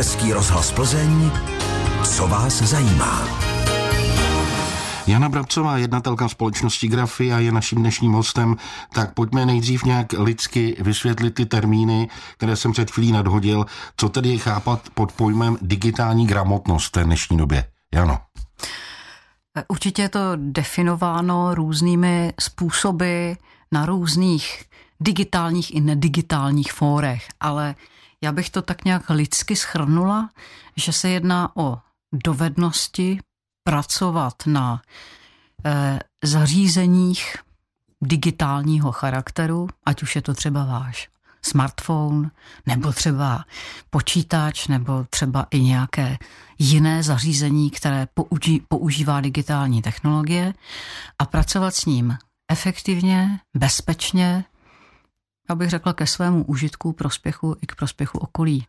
Český rozhlas Plzeň, co vás zajímá. Jana Brabcová, jednatelka společnosti Grafy a je naším dnešním hostem. Tak pojďme nejdřív nějak lidsky vysvětlit ty termíny, které jsem před chvílí nadhodil. Co tedy chápat pod pojmem digitální gramotnost v té dnešní době? Jano. Určitě je to definováno různými způsoby na různých digitálních i nedigitálních fórech, ale já bych to tak nějak lidsky schrnula, že se jedná o dovednosti pracovat na eh, zařízeních digitálního charakteru, ať už je to třeba váš smartphone, nebo třeba počítač, nebo třeba i nějaké jiné zařízení, které použí, používá digitální technologie a pracovat s ním efektivně, bezpečně, abych řekla ke svému užitku, prospěchu i k prospěchu okolí.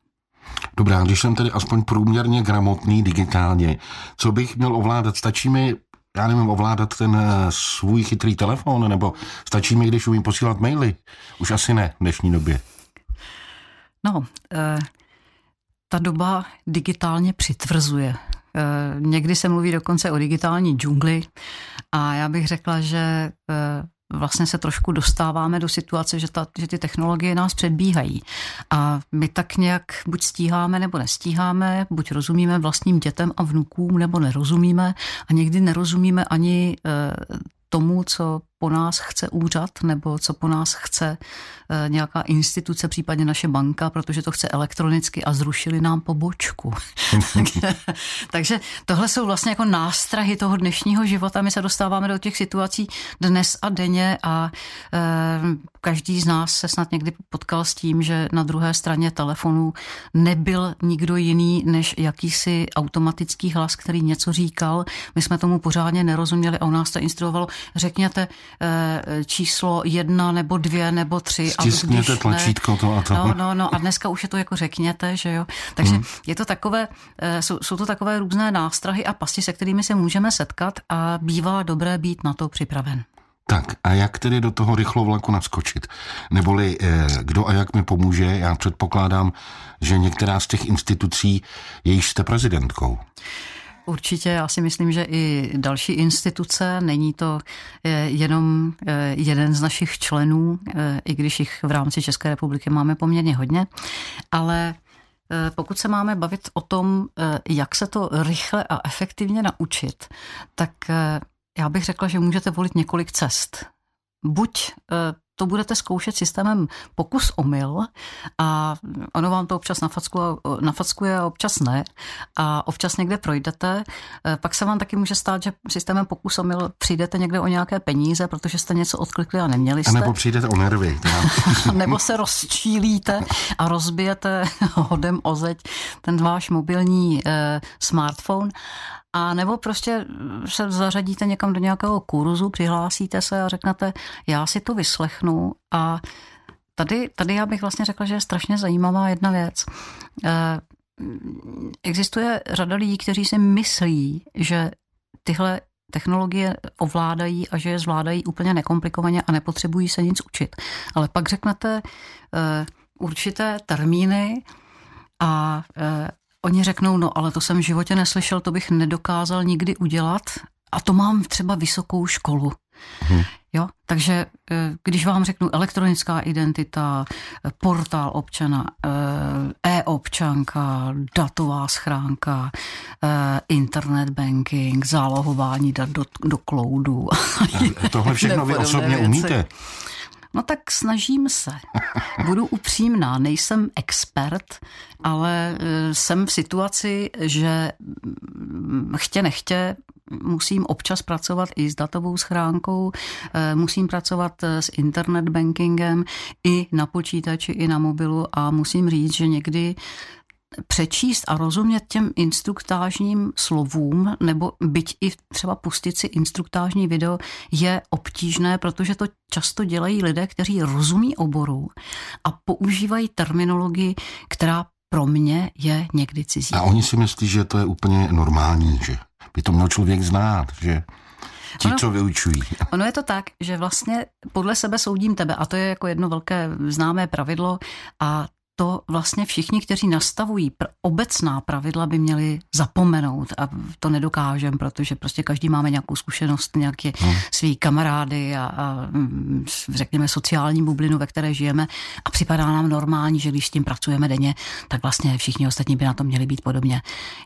Dobrá, když jsem tedy aspoň průměrně gramotný digitálně, co bych měl ovládat? Stačí mi já nevím, ovládat ten eh, svůj chytrý telefon, nebo stačí mi, když umím posílat maily? Už asi ne v dnešní době. No, eh, ta doba digitálně přitvrzuje. Eh, někdy se mluví dokonce o digitální džungli a já bych řekla, že eh, vlastně se trošku dostáváme do situace, že, ta, že ty technologie nás předbíhají. A my tak nějak buď stíháme nebo nestíháme, buď rozumíme vlastním dětem a vnukům, nebo nerozumíme a někdy nerozumíme ani e, tomu, co po nás chce úřad nebo co po nás chce eh, nějaká instituce, případně naše banka, protože to chce elektronicky a zrušili nám pobočku. Takže tohle jsou vlastně jako nástrahy toho dnešního života. My se dostáváme do těch situací dnes a denně a eh, každý z nás se snad někdy potkal s tím, že na druhé straně telefonu nebyl nikdo jiný než jakýsi automatický hlas, který něco říkal. My jsme tomu pořádně nerozuměli a u nás to instruovalo. Řekněte, číslo jedna nebo dvě nebo tři. Stiskněte a tlačítko to a to. No, no, no a dneska už je to jako řekněte, že jo. Takže hmm. je to takové, eh, jsou, jsou to takové různé nástrahy a pasti, se kterými se můžeme setkat a bývá dobré být na to připraven. Tak a jak tedy do toho rychlo vlaku naskočit? Neboli eh, kdo a jak mi pomůže? Já předpokládám, že některá z těch institucí, jejíž jste prezidentkou. Určitě, já si myslím, že i další instituce, není to eh, jenom eh, jeden z našich členů, eh, i když jich v rámci České republiky máme poměrně hodně, ale pokud se máme bavit o tom, jak se to rychle a efektivně naučit, tak já bych řekla, že můžete volit několik cest. Buď to budete zkoušet systémem pokus omyl a ono vám to občas nafackuje, nafackuje a občas ne a občas někde projdete, eh, pak se vám taky může stát, že systémem pokus omyl přijdete někde o nějaké peníze, protože jste něco odklikli a neměli jste. A nebo přijdete o nervy. nebo se rozčílíte a rozbijete hodem o zeď ten váš mobilní eh, smartphone a nebo prostě se zařadíte někam do nějakého kurzu, přihlásíte se a řeknete, já si to vyslechnu a tady, tady já bych vlastně řekla, že je strašně zajímavá jedna věc. Eh, existuje řada lidí, kteří si myslí, že tyhle technologie ovládají a že je zvládají úplně nekomplikovaně a nepotřebují se nic učit. Ale pak řeknete uh, určité termíny a uh, Oni řeknou, no ale to jsem v životě neslyšel, to bych nedokázal nikdy udělat a to mám třeba vysokou školu. Hmm. Jo, takže eh, když vám řeknu elektronická identita, portál občana, eh, e-občanka, datová schránka, eh, internet banking, zálohování dat do, do cloudu. Tohle všechno vy osobně věci. umíte? No tak snažím se. Budu upřímná, nejsem expert, ale e, jsem v situaci, že mm, chtě nechtě musím občas pracovat i s datovou schránkou, e, musím pracovat e, s internet bankingem i na počítači, i na mobilu a musím říct, že někdy přečíst a rozumět těm instruktážním slovům, nebo byť i třeba pustit si instruktážní video, je obtížné, protože to často dělají lidé, kteří rozumí oboru a používají terminologii, která pro mě je někdy cizí. A oni si myslí, že to je úplně normální, že by to měl člověk znát, že ti, ono, co vyučují. Ono je to tak, že vlastně podle sebe soudím tebe a to je jako jedno velké známé pravidlo a to vlastně všichni, kteří nastavují pr- obecná pravidla, by měli zapomenout a to nedokážeme, protože prostě každý máme nějakou zkušenost, nějaké hmm. svý kamarády a, a mm, řekněme sociální bublinu, ve které žijeme a připadá nám normální, že když s tím pracujeme denně, tak vlastně všichni ostatní by na to měli být podobně.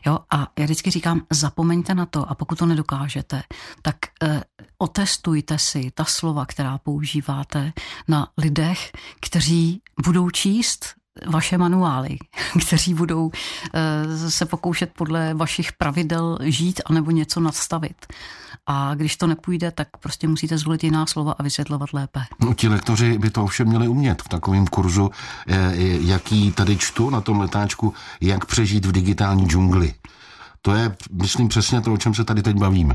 Jo? A já vždycky říkám, zapomeňte na to a pokud to nedokážete, tak eh, otestujte si ta slova, která používáte na lidech, kteří budou číst vaše manuály, kteří budou eh, se pokoušet podle vašich pravidel žít anebo něco nadstavit. A když to nepůjde, tak prostě musíte zvolit jiná slova a vysvětlovat lépe. No, ti lektoři by to ovšem měli umět v takovém kurzu, eh, jaký tady čtu na tom letáčku, jak přežít v digitální džungli. To je, myslím, přesně to, o čem se tady teď bavíme.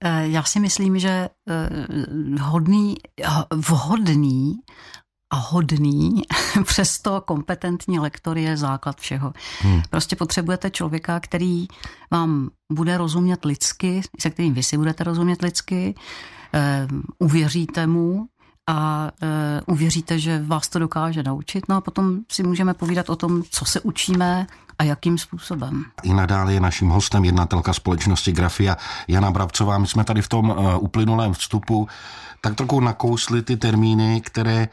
Eh, já si myslím, že hodný, vhodný a hodný, přesto kompetentní lektor je základ všeho. Hmm. Prostě potřebujete člověka, který vám bude rozumět lidsky, se kterým vy si budete rozumět lidsky, uh, uvěříte mu a uh, uvěříte, že vás to dokáže naučit. No a potom si můžeme povídat o tom, co se učíme a jakým způsobem. I nadále je naším hostem jednatelka společnosti Grafia Jana Brabcová. My jsme tady v tom uh, uplynulém vstupu tak trochu nakousli ty termíny, které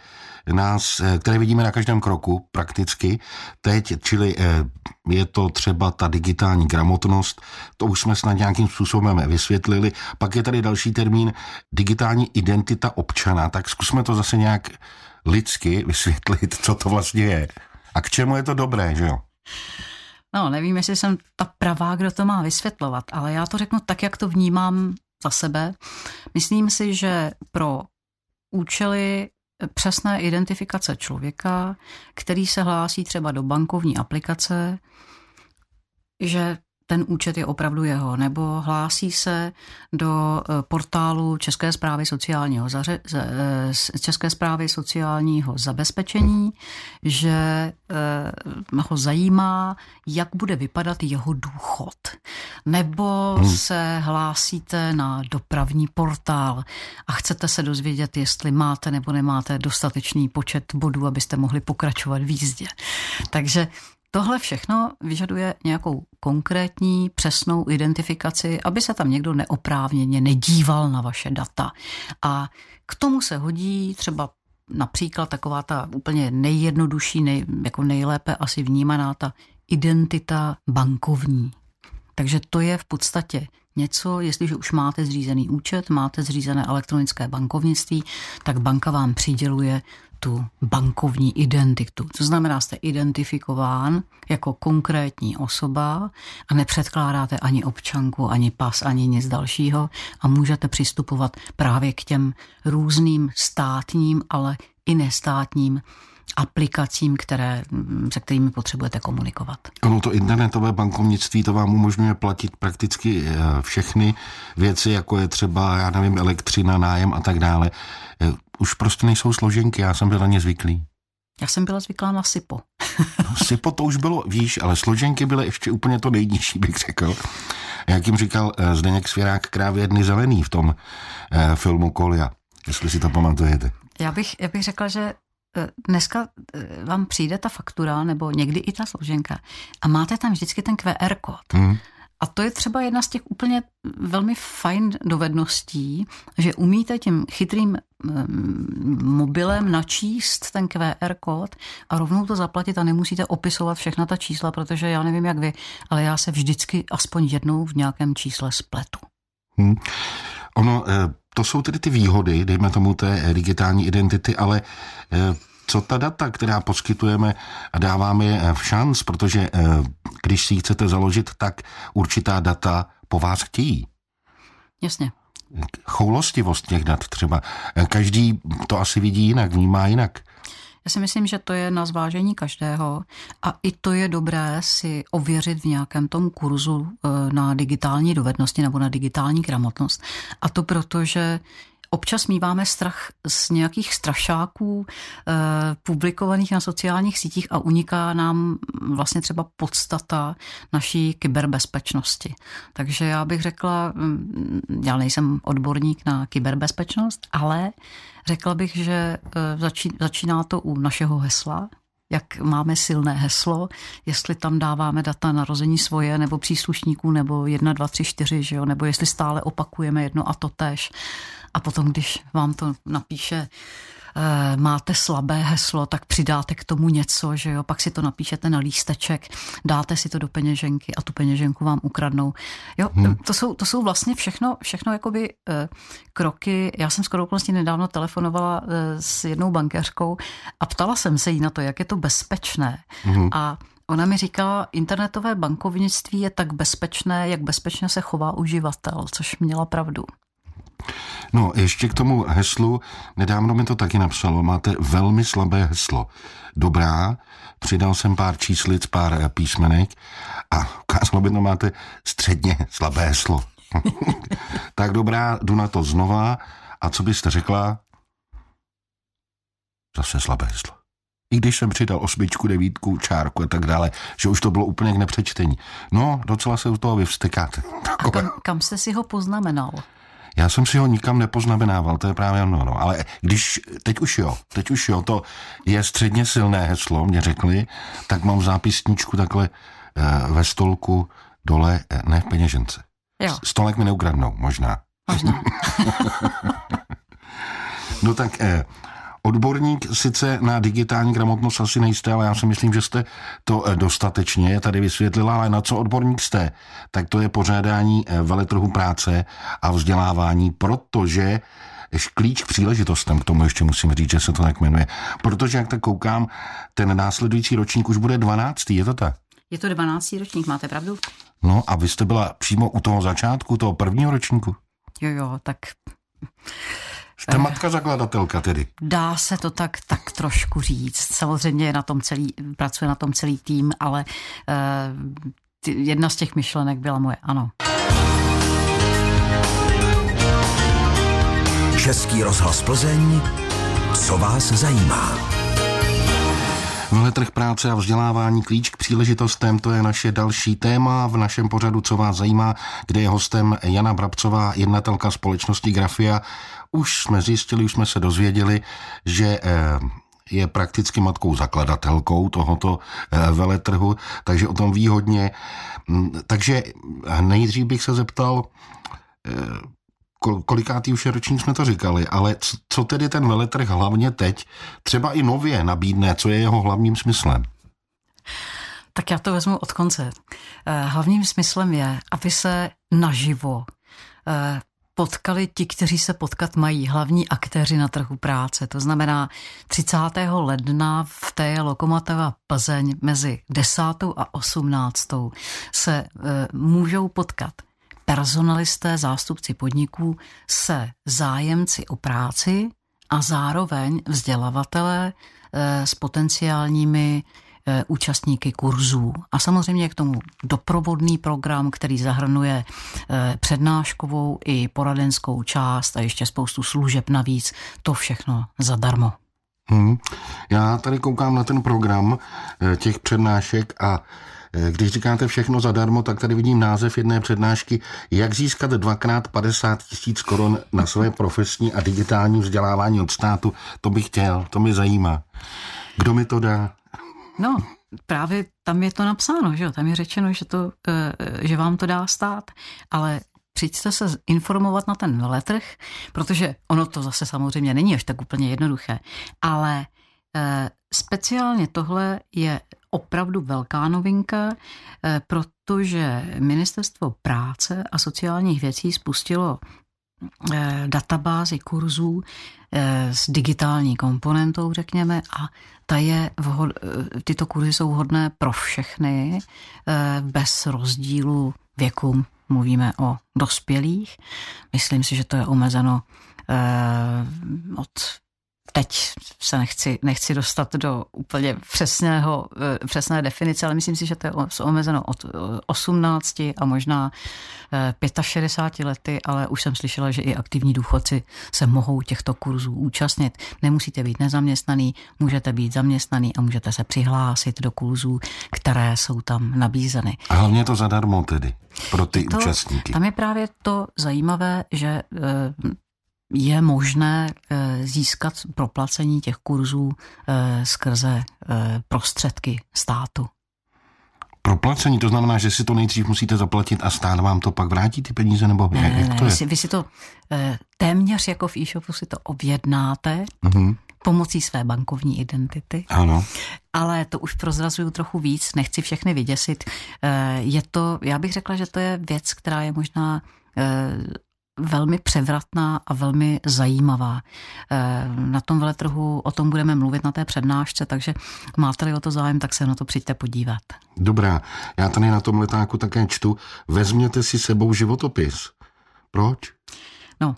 nás, eh, které vidíme na každém kroku prakticky teď, čili eh, je to třeba ta digitální gramotnost, to už jsme snad nějakým způsobem vysvětlili. Pak je tady další termín digitální identita občana, tak zkusme to zase nějak lidsky vysvětlit, co to vlastně je. A k čemu je to dobré, že jo? No, nevím, jestli jsem ta pravá, kdo to má vysvětlovat, ale já to řeknu tak, jak to vnímám za sebe. Myslím si, že pro účely přesné identifikace člověka, který se hlásí třeba do bankovní aplikace, že ten účet je opravdu jeho, nebo hlásí se do eh, portálu České zprávy sociálního, zaře, eh, České zprávy sociálního zabezpečení, že eh, ho zajímá, jak bude vypadat jeho důchod. Nebo hmm. se hlásíte na dopravní portál a chcete se dozvědět, jestli máte nebo nemáte dostatečný počet bodů, abyste mohli pokračovat v jízdě. Takže Tohle všechno vyžaduje nějakou konkrétní, přesnou identifikaci, aby se tam někdo neoprávněně nedíval na vaše data. A k tomu se hodí třeba například taková ta úplně nejjednodušší, nej, jako nejlépe asi vnímaná ta identita bankovní. Takže to je v podstatě něco, jestliže už máte zřízený účet, máte zřízené elektronické bankovnictví, tak banka vám přiděluje tu bankovní identitu. To znamená, jste identifikován jako konkrétní osoba a nepředkládáte ani občanku, ani pas, ani nic dalšího a můžete přistupovat právě k těm různým státním, ale i nestátním aplikacím, které, se kterými potřebujete komunikovat. Ono to internetové bankovnictví, to vám umožňuje platit prakticky eh, všechny věci, jako je třeba, já nevím, elektřina, nájem a tak dále. Už prostě nejsou složenky, já jsem byl na ně zvyklý. Já jsem byla zvyklá na SIPO. no, SIPO to už bylo, víš, ale složenky byly ještě úplně to nejnižší, bych řekl. Jak jim říkal eh, Zdeněk Svěrák krávě dny zelený v tom eh, filmu Kolia, jestli si to pamatujete. Já bych, já bych řekla, že eh, dneska vám přijde ta faktura nebo někdy i ta složenka a máte tam vždycky ten QR kód. Hmm. A to je třeba jedna z těch úplně velmi fajn dovedností, že umíte tím chytrým mobilem načíst ten QR kód a rovnou to zaplatit a nemusíte opisovat všechna ta čísla, protože já nevím jak vy, ale já se vždycky aspoň jednou v nějakém čísle spletu. Hmm. Ono, eh, to jsou tedy ty výhody, dejme tomu té digitální identity, ale eh, co ta data, která poskytujeme a dáváme je v šanc, protože eh, když si ji chcete založit, tak určitá data po vás chtějí. Jasně. Choulostivost těch dat třeba. Každý to asi vidí jinak, vnímá jinak. Já si myslím, že to je na zvážení každého a i to je dobré si ověřit v nějakém tom kurzu eh, na digitální dovednosti nebo na digitální gramotnost. A to proto, že občas míváme strach z nějakých strašáků eh, publikovaných na sociálních sítích a uniká nám vlastně třeba podstata naší kyberbezpečnosti. Takže já bych řekla, mm, já nejsem odborník na kyberbezpečnost, ale řekla bych, že eh, začíná to u našeho hesla, jak máme silné heslo, jestli tam dáváme data narození svoje nebo příslušníků, nebo 1, 2, 3, 4, že jo? nebo jestli stále opakujeme jedno a to tež. A potom, když vám to napíše Eh, máte slabé heslo, tak přidáte k tomu něco, že jo, pak si to napíšete na lísteček, dáte si to do peněženky a tu peněženku vám ukradnou. Jo, hmm. to, jsou, to jsou vlastně všechno, všechno jakoby eh, kroky. Já jsem skoro okolností nedávno telefonovala eh, s jednou bankéřkou a ptala jsem se jí na to, jak je to bezpečné. Hmm. A Ona mi říkala, internetové bankovnictví je tak bezpečné, jak bezpečně se chová uživatel, což měla pravdu. No, ještě k tomu heslu, nedávno mi to taky napsalo, máte velmi slabé heslo. Dobrá, přidal jsem pár číslic, pár písmenek a ukázalo by to, máte středně slabé heslo. tak dobrá, jdu na to znova. A co byste řekla? Zase slabé heslo. I když jsem přidal osmičku, devítku, čárku a tak dále, že už to bylo úplně k nepřečtení. No, docela se u toho vyvstekáte. Kam, kam jste si ho poznamenal? Já jsem si ho nikam nepoznamenával, to je právě ono. No. Ale když, teď už jo, teď už jo, to je středně silné heslo, mě řekli, tak mám zápisničku takhle uh, ve stolku dole, eh, ne v peněžence. Jo. Stolek mi neukradnou, možná. Možná. no tak eh, Odborník sice na digitální gramotnost asi nejste, ale já si myslím, že jste to eh, dostatečně tady vysvětlila, ale na co odborník jste, tak to je pořádání eh, veletrhu práce a vzdělávání, protože klíč k příležitostem, k tomu ještě musím říct, že se to tak jmenuje. Protože jak tak koukám, ten následující ročník už bude 12. Je to tak? Je to 12. ročník, máte pravdu? No a vy jste byla přímo u toho začátku, toho prvního ročníku? Jo, jo, tak Jste matka zakladatelka tedy? Dá se to tak, tak trošku říct. Samozřejmě je na tom celý, pracuje na tom celý tým, ale uh, jedna z těch myšlenek byla moje, ano. Český rozhlas Plzeň, co vás zajímá? Veletrh práce a vzdělávání klíč k příležitostem, to je naše další téma v našem pořadu, co vás zajímá, kde je hostem Jana Brabcová, jednatelka společnosti Grafia už jsme zjistili, už jsme se dozvěděli, že eh, je prakticky matkou zakladatelkou tohoto eh, veletrhu, takže o tom ví hodně. Mm, takže nejdřív bych se zeptal, eh, kolikátý už ročník jsme to říkali, ale co tedy ten veletrh hlavně teď, třeba i nově nabídne, co je jeho hlavním smyslem? Tak já to vezmu od konce. Hlavním smyslem je, aby se naživo potkali ti, kteří se potkat mají, hlavní aktéři na trhu práce. To znamená 30. ledna v té Lokomotiva Plzeň mezi 10. a 18. se e, můžou potkat personalisté, zástupci podniků se zájemci o práci a zároveň vzdělavatelé e, s potenciálními Eh, účastníky kurzů. A samozřejmě k tomu doprovodný program, který zahrnuje eh, přednáškovou i poradenskou část a ještě spoustu služeb navíc. To všechno zadarmo. Hmm. Já tady koukám na ten program eh, těch přednášek a když říkáte všechno zadarmo, tak tady vidím název jedné přednášky Jak získat dvakrát 50 tisíc korun na své profesní a digitální vzdělávání od státu. To bych chtěl, to mě zajímá. Kdo mi to dá? No, právě tam je to napsáno, že jo? Tam je řečeno, že, to, eh, že vám to dá stát, ale přijďte se informovat na ten veletrh, protože ono to zase samozřejmě není až tak úplně jednoduché, ale eh, speciálně tohle je opravdu velká novinka, eh, protože Ministerstvo práce a sociálních věcí spustilo databázi kurzů s digitální komponentou, řekněme, a ta je vhod, tyto kurzy jsou vhodné pro všechny, eh, bez rozdílu věku. Mluvíme o dospělých. Myslím si, že to je omezeno eh, od teď se nechci, nechci dostat do úplně přesného, eh, přesné definice, ale myslím si, že to je omezeno od 18 eh, a možná 65 eh, lety, ale už jsem slyšela, že i aktivní důchodci se mohou těchto kurzů účastnit. Nemusíte být nezaměstnaný, můžete být zaměstnaný a můžete se přihlásit do kurzů, které jsou tam nabízeny. A hlavně to zadarmo tedy pro ty to, účastníky. Tam je právě to zajímavé, že je možné získat proplacení těch kurzů skrze prostředky státu. Proplacení, to znamená, že si to nejdřív musíte zaplatit a stát vám to pak vrátí ty peníze, nebo ne, jak, ne, to ne, je? Vy si, vy si to téměř jako v e-shopu si to objednáte, uh-huh pomocí své bankovní identity. Ano. Ale to už prozrazuju trochu víc, nechci všechny vyděsit. Eh, je to, já bych řekla, že to je věc, která je možná eh, velmi převratná a velmi zajímavá. Eh, na tom veletrhu o tom budeme mluvit na té přednášce, takže máte-li o to zájem, tak se na to přijďte podívat. Dobrá, já tady na tom letáku také čtu. Vezměte si sebou životopis. Proč? No,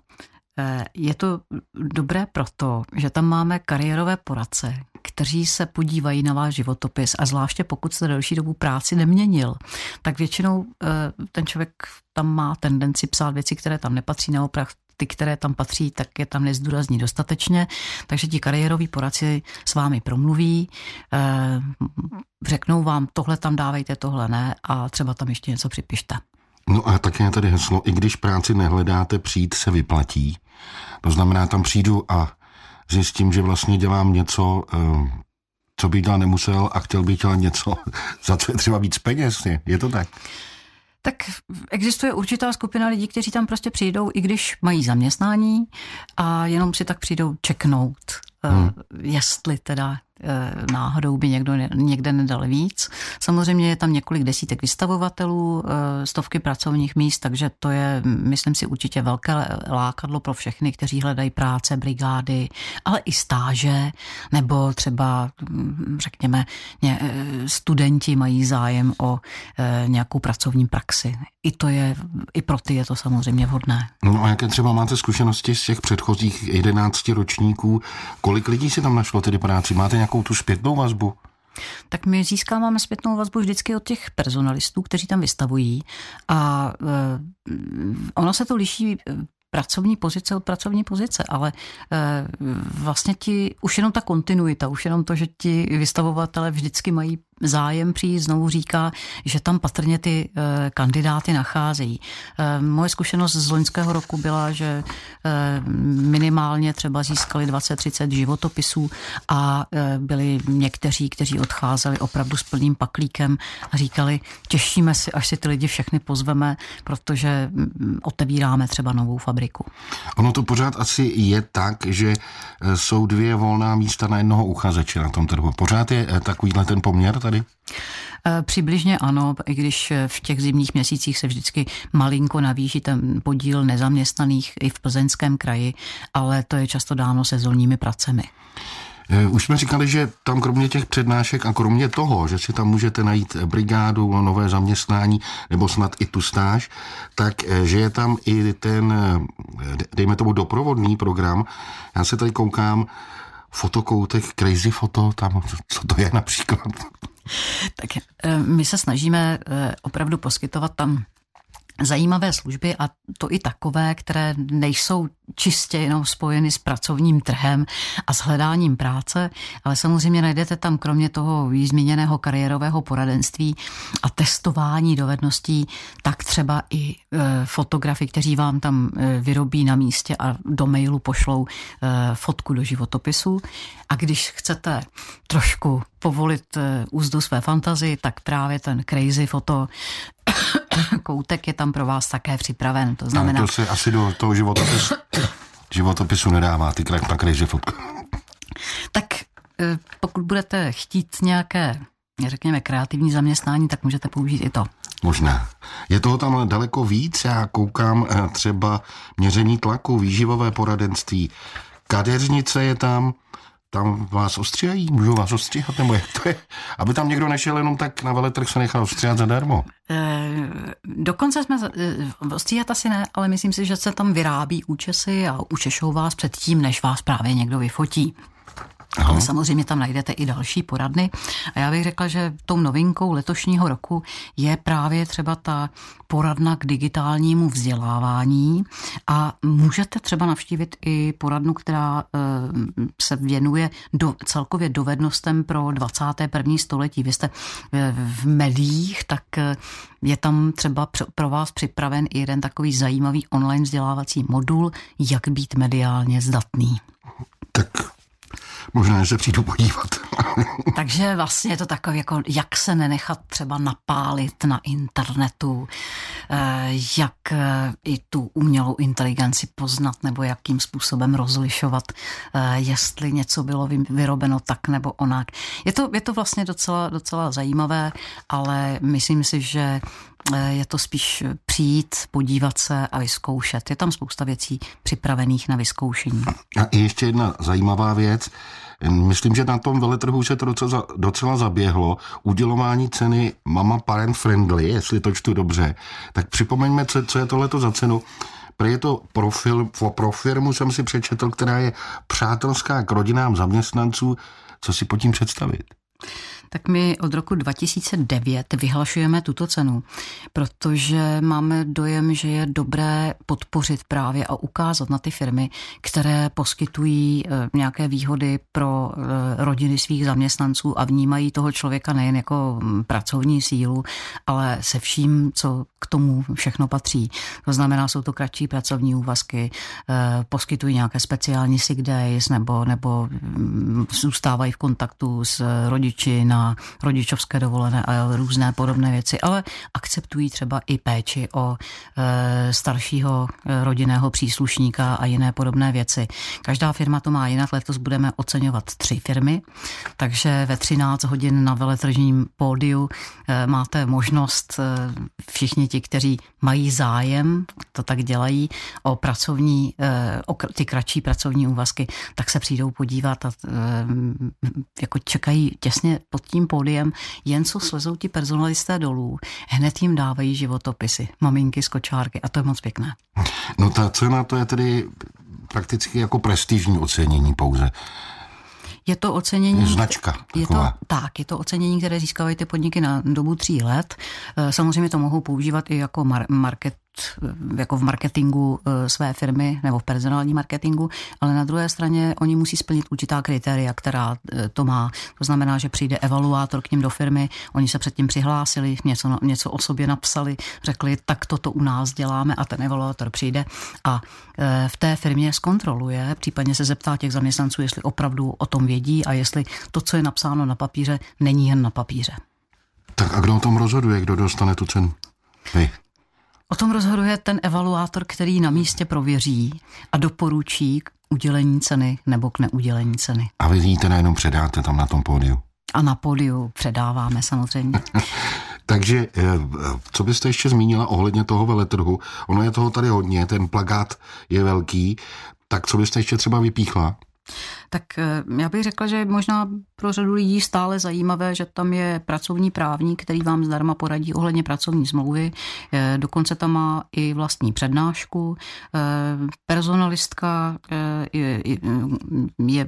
Eh, je to dobré proto, že tam máme kariérové poradce, kteří se podívají na váš životopis a zvláště pokud jste delší dobu práci neměnil, tak většinou eh, ten člověk tam má tendenci psát věci, které tam nepatří, naopak ty, které tam patří, tak je tam nezdůrazní dostatečně, takže ti kariéroví poradci s vámi promluví, eh, řeknou vám, tohle tam dávejte, tohle ne a třeba tam ještě něco připište. No a také tady heslo, i když práci nehledáte, přijít se vyplatí. To znamená, tam přijdu a zjistím, že vlastně dělám něco, eh, co bych dělat nemusel a chtěl bych dělat něco, za co je třeba víc peněz. Je, to tak? Tak existuje určitá skupina lidí, kteří tam prostě přijdou, i když mají zaměstnání a jenom si tak přijdou čeknout, eh, hmm. jestli teda náhodou by někdo někde nedal víc. Samozřejmě je tam několik desítek vystavovatelů, eh, stovky pracovních míst, takže to je, myslím si, určitě velké lákadlo pro všechny, kteří hledají práce, brigády, ale i stáže, nebo třeba, hm, řekněme, eh, studenti mají zájem o nějakou pracovní praxi. I to je, i pro ty je to samozřejmě vhodné. No a jaké třeba máte zkušenosti z těch předchozích 11 ročníků? Kolik lidí si tam našlo tedy práci? Máte nějakou tu zpětnou vazbu? Tak my získáváme zpětnou vazbu vždycky od těch personalistů, kteří tam vystavují a e, ono se to liší e, pracovní pozice od pracovní pozice, ale e, vlastně ti, už jenom ta kontinuita, už jenom to, že ti vystavovatele vždycky mají zájem přijít, znovu říká, že tam patrně ty e, kandidáty nacházejí. E, moje zkušenost z loňského roku byla, že e, minimálně třeba získali 20-30 životopisů a e, byli někteří, kteří odcházeli opravdu s plným paklíkem a říkali, těšíme si, až si ty lidi všechny pozveme, protože otevíráme třeba novou fabriku. Ono to pořád asi je tak, že jsou dvě volná místa na jednoho uchazeče na tom trhu. Pořád je takovýhle ten poměr tady? Eh, přibližně ano, i když v těch zimních měsících se vždycky malinko navýší ten podíl nezaměstnaných i v plzeňském kraji, ale to je často dáno sezónními pracemi. Eh, už jsme říkali, že tam kromě těch přednášek a kromě toho, že si tam můžete najít brigádu, nové zaměstnání nebo snad i tu stáž, tak eh, že je tam i ten, dejme tomu, doprovodný program. Já se tady koukám, fotokoutek, crazy foto, tam, co to je například? Tak eh, my se snažíme eh, opravdu poskytovat tam zajímavé služby a to i takové, které nejsou čistě jenom spojeny s pracovním trhem a s hledáním práce, ale samozřejmě najdete tam kromě toho zmíněného kariérového poradenství a testování dovedností, tak třeba i e, fotografy, kteří vám tam e, vyrobí na místě a do mailu pošlou e, fotku do životopisu. A když chcete trošku povolit úzdu své fantazii, tak právě ten crazy foto koutek je tam pro vás také připraven. To znamená... Ale to se asi do toho životopisu, životopisu nedává, ty na crazy fotku. Tak eh, pokud budete chtít nějaké, řekněme, kreativní zaměstnání, tak můžete použít i to. Možná. Je toho tam daleko víc, já koukám eh, třeba měření tlaku, výživové poradenství, kadeřnice je tam, tam vás ostříhají? Můžou vás ostříhat? Nebo jak to je? Aby tam někdo nešel jenom tak na veletrh se nechal ostříhat zadarmo. E, dokonce jsme, e, ostříhat asi ne, ale myslím si, že se tam vyrábí účesy a učešou vás předtím, než vás právě někdo vyfotí. Aha. Ale samozřejmě tam najdete i další poradny. A já bych řekla, že tou novinkou letošního roku je právě třeba ta poradna k digitálnímu vzdělávání a můžete třeba navštívit i poradnu, která eh, se věnuje do, celkově dovednostem pro 21. století. Vy jste eh, v médiích, tak eh, je tam třeba pro vás připraven i jeden takový zajímavý online vzdělávací modul, jak být mediálně zdatný. Tak Možná, že se přijdu podívat. Takže vlastně je to takové, jako jak se nenechat třeba napálit na internetu, eh, jak eh, i tu umělou inteligenci poznat nebo jakým způsobem rozlišovat, eh, jestli něco bylo vyrobeno tak nebo onak. Je to, je to vlastně docela, docela zajímavé, ale myslím si, že je to spíš přijít, podívat se a vyzkoušet. Je tam spousta věcí připravených na vyzkoušení. A ještě jedna zajímavá věc. Myslím, že na tom veletrhu se to docela, docela zaběhlo. Udělování ceny Mama Parent Friendly, jestli to čtu dobře. Tak připomeňme, co, co je tohleto za cenu. Pro je to profil, pro firmu jsem si přečetl, která je přátelská k rodinám zaměstnanců. Co si pod tím představit? Tak my od roku 2009 vyhlašujeme tuto cenu, protože máme dojem, že je dobré podpořit právě a ukázat na ty firmy, které poskytují eh, nějaké výhody pro eh, rodiny svých zaměstnanců a vnímají toho člověka nejen jako hm, pracovní sílu, ale se vším, co k tomu všechno patří. To znamená, jsou to kratší pracovní úvazky, eh, poskytují nějaké speciální sick days nebo, nebo hm, zůstávají v kontaktu s rodiči na rodičovské dovolené a různé podobné věci, ale akceptují třeba i péči o e, staršího e, rodinného příslušníka a jiné podobné věci. Každá firma to má jinak, letos budeme oceňovat tři firmy, takže ve 13 hodin na veletržním pódiu e, máte možnost všichni ti, kteří mají zájem, to tak dělají, o pracovní, o ty kratší pracovní úvazky, tak se přijdou podívat a jako čekají těsně pod tím pódiem, jen co slezou ti personalisté dolů, hned jim dávají životopisy, maminky z kočárky a to je moc pěkné. No ta cena to je tedy prakticky jako prestižní ocenění pouze. Je to ocenění... Značka. Je to, tak, je to ocenění, které získávají ty podniky na dobu tří let. Eh, samozřejmě to mohou používat i jako market Eh, jako v marketingu eh, své firmy nebo v personální marketingu, ale na druhé straně oni musí splnit určitá kritéria, která eh, to má. To znamená, že přijde evaluátor k ním do firmy, oni se předtím přihlásili, něco, něco o sobě napsali, řekli, tak toto u nás děláme a ten evaluátor přijde a v té firmě zkontroluje, případně se zeptá těch zaměstnanců, jestli opravdu o tom vědí a jestli to, co je napsáno na papíře, není jen na papíře. Tak a kdo o tom rozhoduje, kdo dostane tu cenu? Vy. O tom rozhoduje ten evaluátor, který na místě prověří a doporučí k udělení ceny nebo k neudělení ceny. A vy jí teda jenom předáte tam na tom pódiu? A na pódiu předáváme samozřejmě. Takže eh, co byste ještě zmínila ohledně toho veletrhu? Ono je toho tady hodně, ten plagát je velký, tak co byste ještě třeba vypíchla? Tak eh, já bych řekla, že možná pro řadu lidí stále zajímavé, že tam je pracovní právník, který vám zdarma poradí ohledně pracovní smlouvy. Eh, dokonce tam má i vlastní přednášku. Eh, personalistka je, je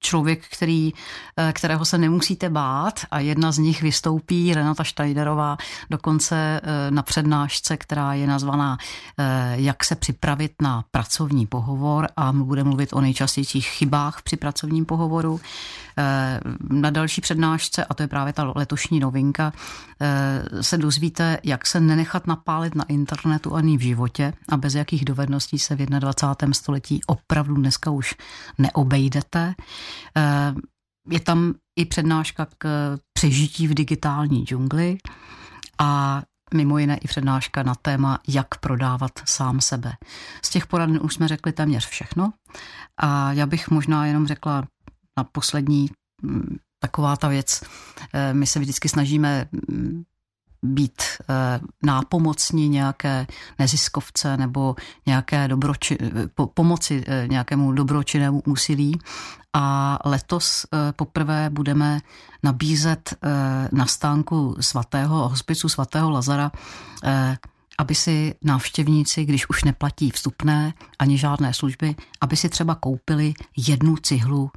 člověk, který, eh, kterého se nemusíte bát a jedna z nich vystoupí, Renata Štajderová, dokonce eh, na přednášce, která je nazvaná eh, Jak se připravit na pracovní pohovor a bude mluvit o nejčastějších chybách při pracovním pohovoru. Na další přednášce, a to je právě ta letošní novinka, se dozvíte, jak se nenechat napálit na internetu ani v životě a bez jakých dovedností se v 21. století opravdu dneska už neobejdete. Eh, je tam i přednáška k přežití v digitální džungli a mimo jiné i přednáška na téma, jak prodávat sám sebe. Z těch poradn už jsme řekli téměř všechno a já bych možná jenom řekla na poslední mm, taková ta věc. Eh, my se vždycky snažíme mm, být eh, nápomocní nějaké neziskovce nebo nějaké dobroči, po, pomoci nějakému dobročinnému úsilí. A letos eh, poprvé budeme nabízet na stánku svatého hospicu svatého Lazara aby si návštěvníci, když už neplatí vstupné ani žádné služby, aby si třeba koupili jednu cihlu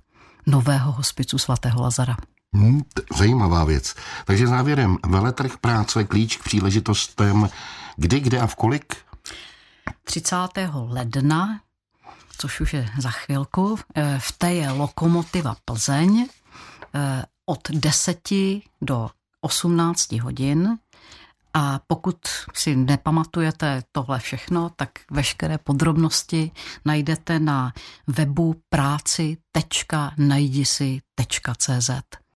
nového hospicu svatého Lazara. Hmm, zajímavá věc. Takže závěrem, veletrh práce, klíč k příležitostem, kdy, kde a v kolik? 30. ledna, což už je za chvilku, eh, v té je Lokomotiva Plzeň eh, od 10 do 18 hodin. A pokud si nepamatujete tohle všechno, tak veškeré podrobnosti najdete na webu práci.najdisi.cz.